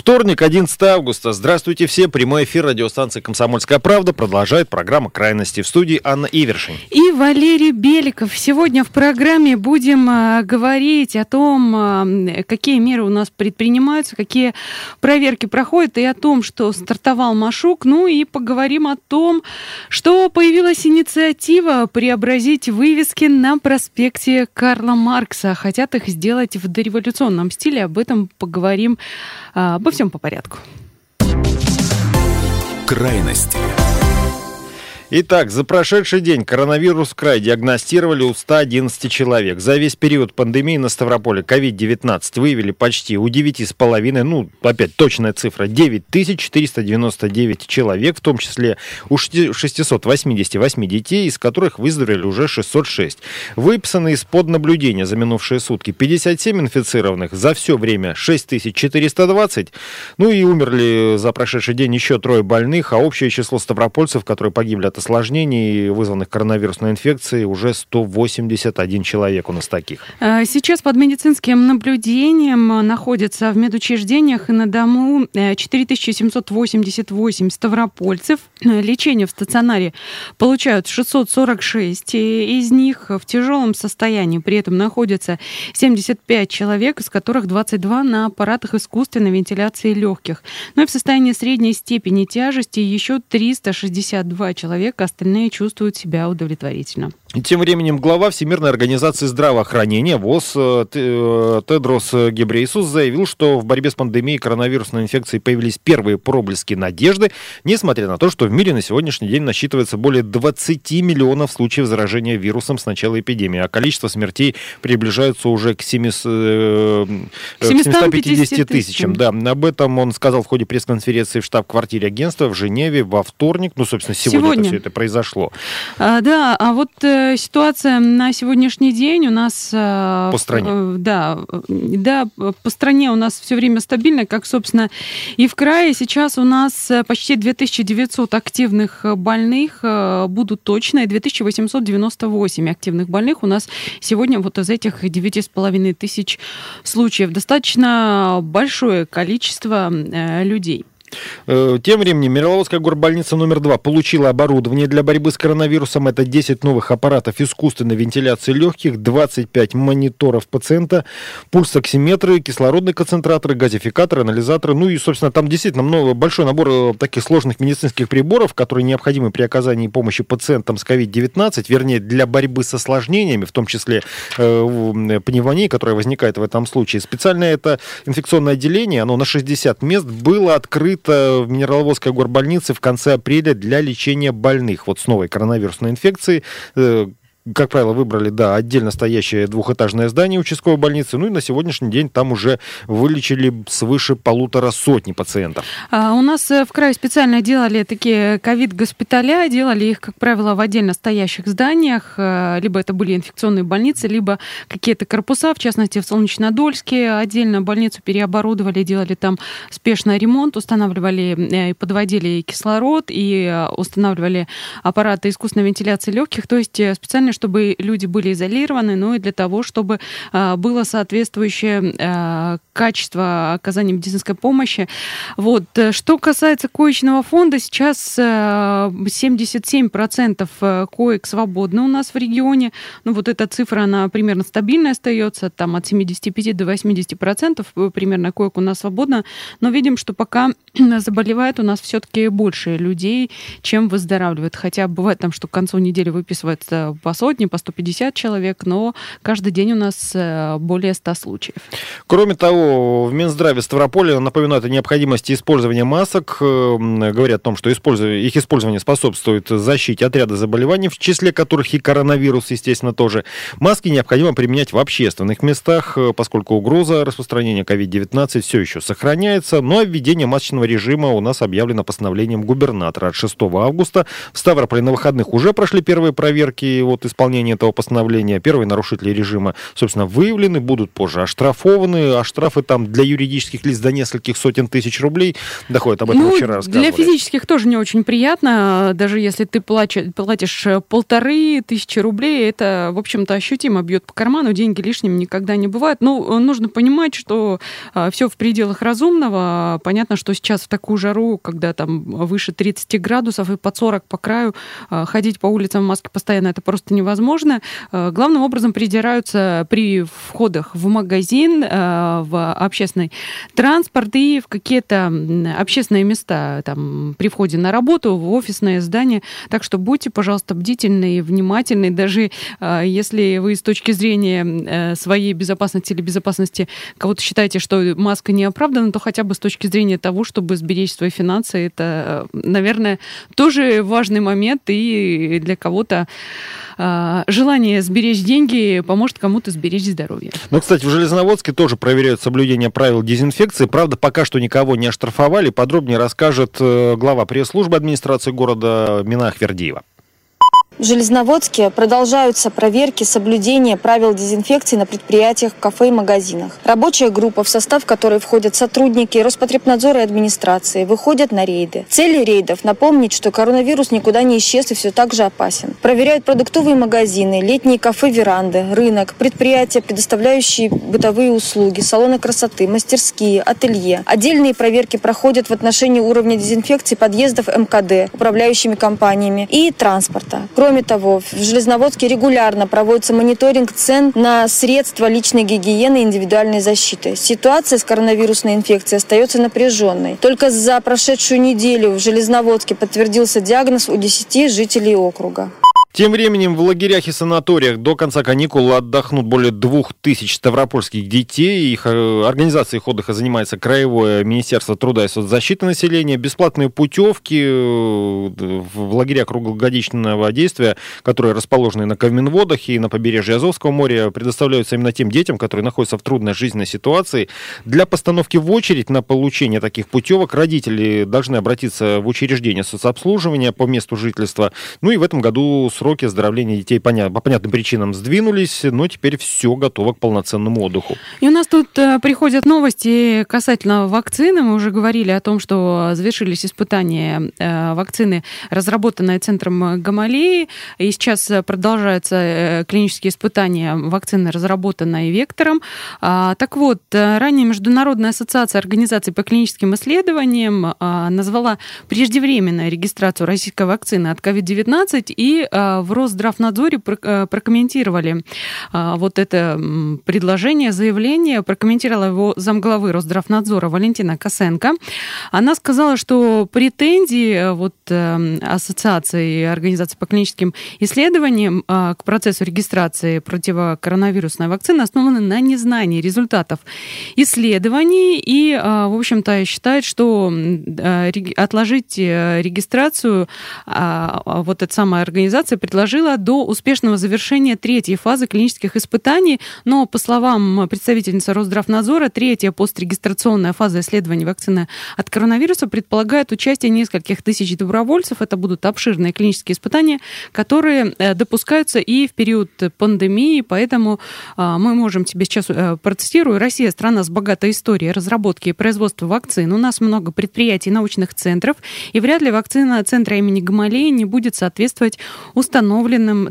Вторник, 11 августа. Здравствуйте все. Прямой эфир радиостанции «Комсомольская правда» продолжает программа «Крайности» в студии Анна Ивершин. И Валерий Беликов. Сегодня в программе будем а, говорить о том, а, какие меры у нас предпринимаются, какие проверки проходят, и о том, что стартовал Машук. Ну и поговорим о том, что появилась инициатива преобразить вывески на проспекте Карла Маркса. Хотят их сделать в дореволюционном стиле. Об этом поговорим а, обо всем по порядку. Крайности. Итак, за прошедший день коронавирус в край диагностировали у 111 человек. За весь период пандемии на Ставрополе COVID-19 выявили почти у 9,5, ну, опять точная цифра, 9499 человек, в том числе у 688 детей, из которых выздоровели уже 606. Выписаны из-под наблюдения за минувшие сутки 57 инфицированных, за все время 6420, ну и умерли за прошедший день еще трое больных, а общее число ставропольцев, которые погибли от осложнений, вызванных коронавирусной инфекцией, уже 181 человек у нас таких. А, сейчас под медицинским наблюдением находятся в медучреждениях и на дому 4788 э, ставропольцев. Лечение в стационаре получают 646 из них в тяжелом состоянии. При этом находятся 75 человек, из которых 22 на аппаратах искусственной вентиляции легких. Ну и в состоянии средней степени тяжести еще 362 человека человек, остальные чувствуют себя удовлетворительно. Тем временем глава Всемирной организации здравоохранения ВОЗ э, э, Тедрос Гебрейсус заявил, что в борьбе с пандемией коронавирусной инфекции появились первые проблески надежды, несмотря на то, что в мире на сегодняшний день насчитывается более 20 миллионов случаев заражения вирусом с начала эпидемии, а количество смертей приближается уже к 700, 750 э, тысячам. Да, об этом он сказал в ходе пресс-конференции в штаб-квартире агентства в Женеве во вторник, ну, собственно, сегодня, сегодня. это все это произошло. А, да, а вот ситуация на сегодняшний день у нас... Э, по стране. Э, да, да, по стране у нас все время стабильно, как, собственно, и в крае. Сейчас у нас почти 2900 активных больных, э, будут точно, и 2898 активных больных у нас сегодня вот из этих 9,5 тысяч случаев. Достаточно большое количество людей. Э, тем временем Мировозская горбольница номер 2 получила оборудование для борьбы с коронавирусом. Это 10 новых аппаратов искусственной вентиляции легких, 25 мониторов пациента, пульсоксиметры, кислородные концентраторы, газификаторы, анализаторы. Ну и, собственно, там действительно много, большой набор э, таких сложных медицинских приборов, которые необходимы при оказании помощи пациентам с COVID-19, вернее, для борьбы с осложнениями, в том числе э, пневмонии, которая возникает в этом случае. Специальное это инфекционное отделение, оно на 60 мест было открыто открыта в Минераловодской горбольнице в конце апреля для лечения больных вот с новой коронавирусной инфекцией. Как правило, выбрали, да, отдельно стоящее двухэтажное здание участковой больницы. Ну и на сегодняшний день там уже вылечили свыше полутора сотни пациентов. А, у нас э, в крае специально делали такие ковид-госпиталя, делали их, как правило, в отдельно стоящих зданиях. Э, либо это были инфекционные больницы, либо какие-то корпуса, в частности, в Солнечнодольске. Отдельно больницу переоборудовали, делали там спешный ремонт, устанавливали э, и подводили кислород, и устанавливали аппараты искусственной вентиляции легких. То есть специально чтобы люди были изолированы, но и для того, чтобы а, было соответствующее а, качество оказания медицинской помощи. Вот. Что касается коечного фонда, сейчас 77% а, коек свободны у нас в регионе. Ну, вот эта цифра, она примерно стабильная остается, там от 75 до 80% примерно коек у нас свободно. Но видим, что пока заболевает у нас все-таки больше людей, чем выздоравливает. Хотя бывает там, что к концу недели выписывается по сотни, по 150 человек, но каждый день у нас более 100 случаев. Кроме того, в Минздраве Ставрополя напоминают о необходимости использования масок. Говорят о том, что их использование способствует защите от ряда заболеваний, в числе которых и коронавирус, естественно, тоже. Маски необходимо применять в общественных местах, поскольку угроза распространения COVID-19 все еще сохраняется. Но введение масочного режима у нас объявлено постановлением губернатора от 6 августа. В Ставрополе на выходных уже прошли первые проверки от исполнения этого постановления. Первые нарушители режима, собственно, выявлены, будут позже оштрафованы. А штрафы там для юридических лиц до нескольких сотен тысяч рублей доходят. Об этом ну, вчера рассказывали. Для физических тоже не очень приятно. Даже если ты платишь, платишь полторы тысячи рублей, это, в общем-то, ощутимо бьет по карману. Деньги лишним никогда не бывают. Ну, нужно понимать, что а, все в пределах разумного. Понятно, что сейчас в такую жару, когда там выше 30 градусов и под 40 по краю, ходить по улицам в маске постоянно это просто невозможно. А, главным образом придираются при входах в магазин, в общественный транспорт и в какие-то общественные места, там, при входе на работу, в офисное здание. Так что будьте, пожалуйста, бдительны и внимательны, даже если вы с точки зрения э, своей безопасности или безопасности кого-то считаете, что маска не оправдана, то хотя бы с точки зрения того, чтобы сберечь свои финансы, это, наверное, тоже важный момент, и для кого-то а, желание сберечь деньги поможет кому-то сберечь здоровье. Ну, кстати, в Железноводске тоже проверяют соблюдение правил дезинфекции. Правда, пока что никого не оштрафовали. Подробнее расскажет э, глава пресс-службы администрации города Минах Вердиева. В Железноводске продолжаются проверки соблюдения правил дезинфекции на предприятиях, кафе и магазинах. Рабочая группа, в состав которой входят сотрудники Роспотребнадзора и администрации, выходят на рейды. Цель рейдов – напомнить, что коронавирус никуда не исчез и все так же опасен. Проверяют продуктовые магазины, летние кафе-веранды, рынок, предприятия, предоставляющие бытовые услуги, салоны красоты, мастерские, ателье. Отдельные проверки проходят в отношении уровня дезинфекции подъездов МКД, управляющими компаниями и транспорта. Кроме Кроме того, в Железноводске регулярно проводится мониторинг цен на средства личной гигиены и индивидуальной защиты. Ситуация с коронавирусной инфекцией остается напряженной. Только за прошедшую неделю в Железноводске подтвердился диагноз у 10 жителей округа. Тем временем в лагерях и санаториях до конца каникул отдохнут более двух тысяч ставропольских детей. Их э, организацией их отдыха занимается Краевое Министерство труда и соцзащиты населения. Бесплатные путевки э, в лагеря круглогодичного действия, которые расположены на Каменводах и на побережье Азовского моря, предоставляются именно тем детям, которые находятся в трудной жизненной ситуации. Для постановки в очередь на получение таких путевок родители должны обратиться в учреждение соцобслуживания по месту жительства. Ну и в этом году сроки оздоровления детей поня- по понятным причинам сдвинулись, но теперь все готово к полноценному отдыху. И у нас тут э, приходят новости касательно вакцины. Мы уже говорили о том, что завершились испытания э, вакцины, разработанной Центром Гамалеи. И сейчас продолжаются э, клинические испытания вакцины, разработанной Вектором. А, так вот, ранее Международная ассоциация организаций по клиническим исследованиям а, назвала преждевременную регистрацию российской вакцины от COVID-19 и в Росздравнадзоре э, прокомментировали а, вот это предложение, заявление, прокомментировала его замглавы Росздравнадзора Валентина Косенко. Она сказала, что претензии э, вот э, Ассоциации организаций по клиническим исследованиям а, к процессу регистрации противокоронавирусной вакцины основаны на незнании результатов исследований и, а, в общем-то, считает, что отложить регистрацию вот эта самая организация предложила до успешного завершения третьей фазы клинических испытаний, но, по словам представительницы Росздравнадзора, третья пострегистрационная фаза исследований вакцины от коронавируса предполагает участие нескольких тысяч добровольцев. Это будут обширные клинические испытания, которые э, допускаются и в период пандемии, поэтому а, мы можем тебе сейчас э, процитирую. Россия страна с богатой историей разработки и производства вакцин. У нас много предприятий, научных центров, и вряд ли вакцина центра имени Гамалеи не будет соответствовать установленным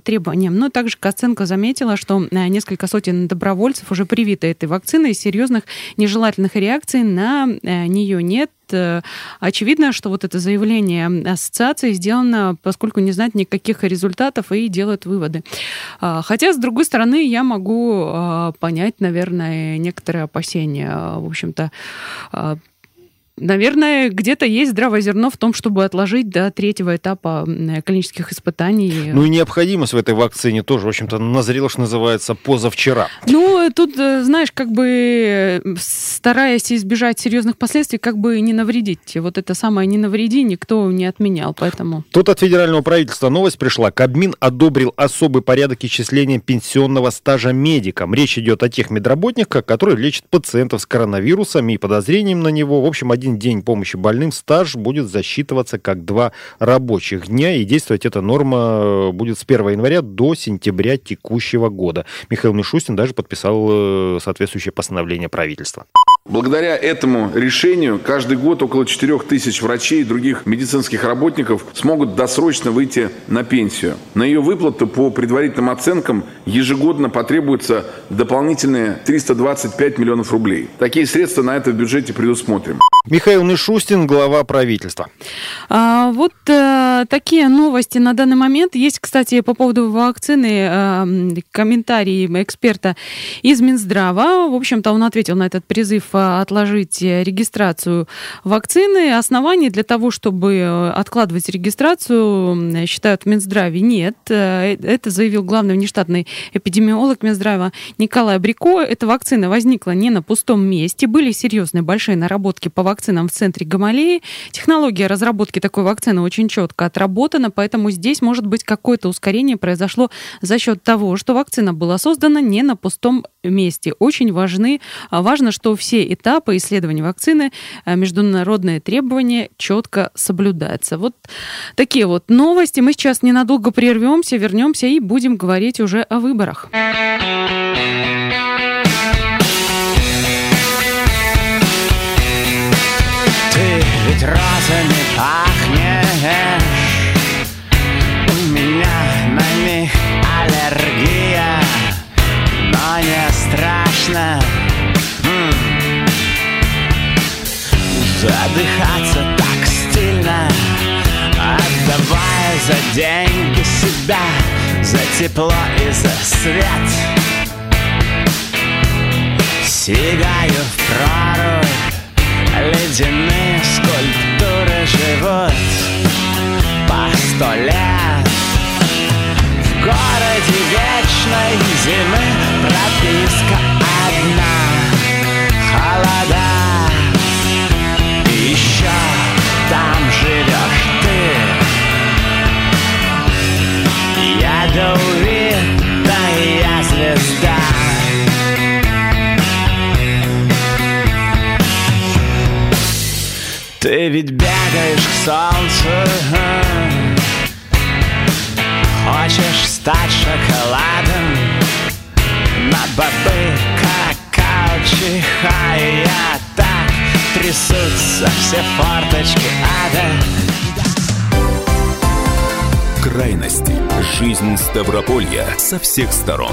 требованиям. Но также Косценко заметила, что э, несколько сотен добровольцев уже привиты этой вакциной, и серьезных нежелательных реакций на э, нее нет э, очевидно, что вот это заявление ассоциации сделано, поскольку не знает никаких результатов и делает выводы. Хотя, с другой стороны, я могу понять, наверное, некоторые опасения. В общем-то, наверное, где-то есть здравое зерно в том, чтобы отложить до третьего этапа клинических испытаний. Ну и необходимость в этой вакцине тоже, в общем-то, назрела, что называется, позавчера. Ну, тут, э, знаешь, как бы стараясь избежать серьезных последствий, как бы не навредить. Вот это самое «не навреди» никто не отменял, поэтому... Тут от федерального правительства новость пришла. Кабмин одобрил особый порядок исчисления пенсионного стажа медикам. Речь идет о тех медработниках, которые лечат пациентов с коронавирусом и подозрением на него. В общем, один день помощи больным стаж будет засчитываться как два рабочих дня, и действовать эта норма э, будет с 1 января до сентября текущего года. Михаил Мишустин даже подписал э, соответствующее постановление правительства. Благодаря этому решению каждый год около 4 тысяч врачей и других медицинских работников смогут досрочно выйти на пенсию. На ее выплату по предварительным оценкам ежегодно потребуется дополнительные 325 миллионов рублей. Такие средства на это в бюджете предусмотрим. Михаил Мишустин, глава правительства. А, вот а, такие новости на данный момент. Есть, кстати, по поводу вакцины а, комментарий эксперта из Минздрава. В общем-то, он ответил на этот призыв а, отложить регистрацию вакцины. Оснований для того, чтобы э, откладывать регистрацию, считают в Минздраве, нет. Э, это заявил главный внештатный эпидемиолог Минздрава Николай Брико. Эта вакцина возникла не на пустом месте. Были серьезные большие наработки по вакцинам в центре Гамалеи. Технология разработки такой вакцины очень четко отработана, поэтому здесь может быть какое-то ускорение произошло за счет того, что вакцина была создана не на пустом месте. Очень важны, а, важно, что все этапы исследования вакцины, а, международные требования четко соблюдаются. Вот такие вот новости. Мы сейчас ненадолго прервемся, вернемся и будем говорить уже о выборах. Задыхаться так стильно. Отдавая за деньги себя За тепло и за свет. Сигаю в прорубь Ледяные скульптуры живут. По сто лет В городе вечной зимы прописка Ты ведь бегаешь к солнцу Хочешь стать шоколадом На бобы какао чихая Так трясутся все форточки ада Крайности. Жизнь Ставрополья со всех сторон.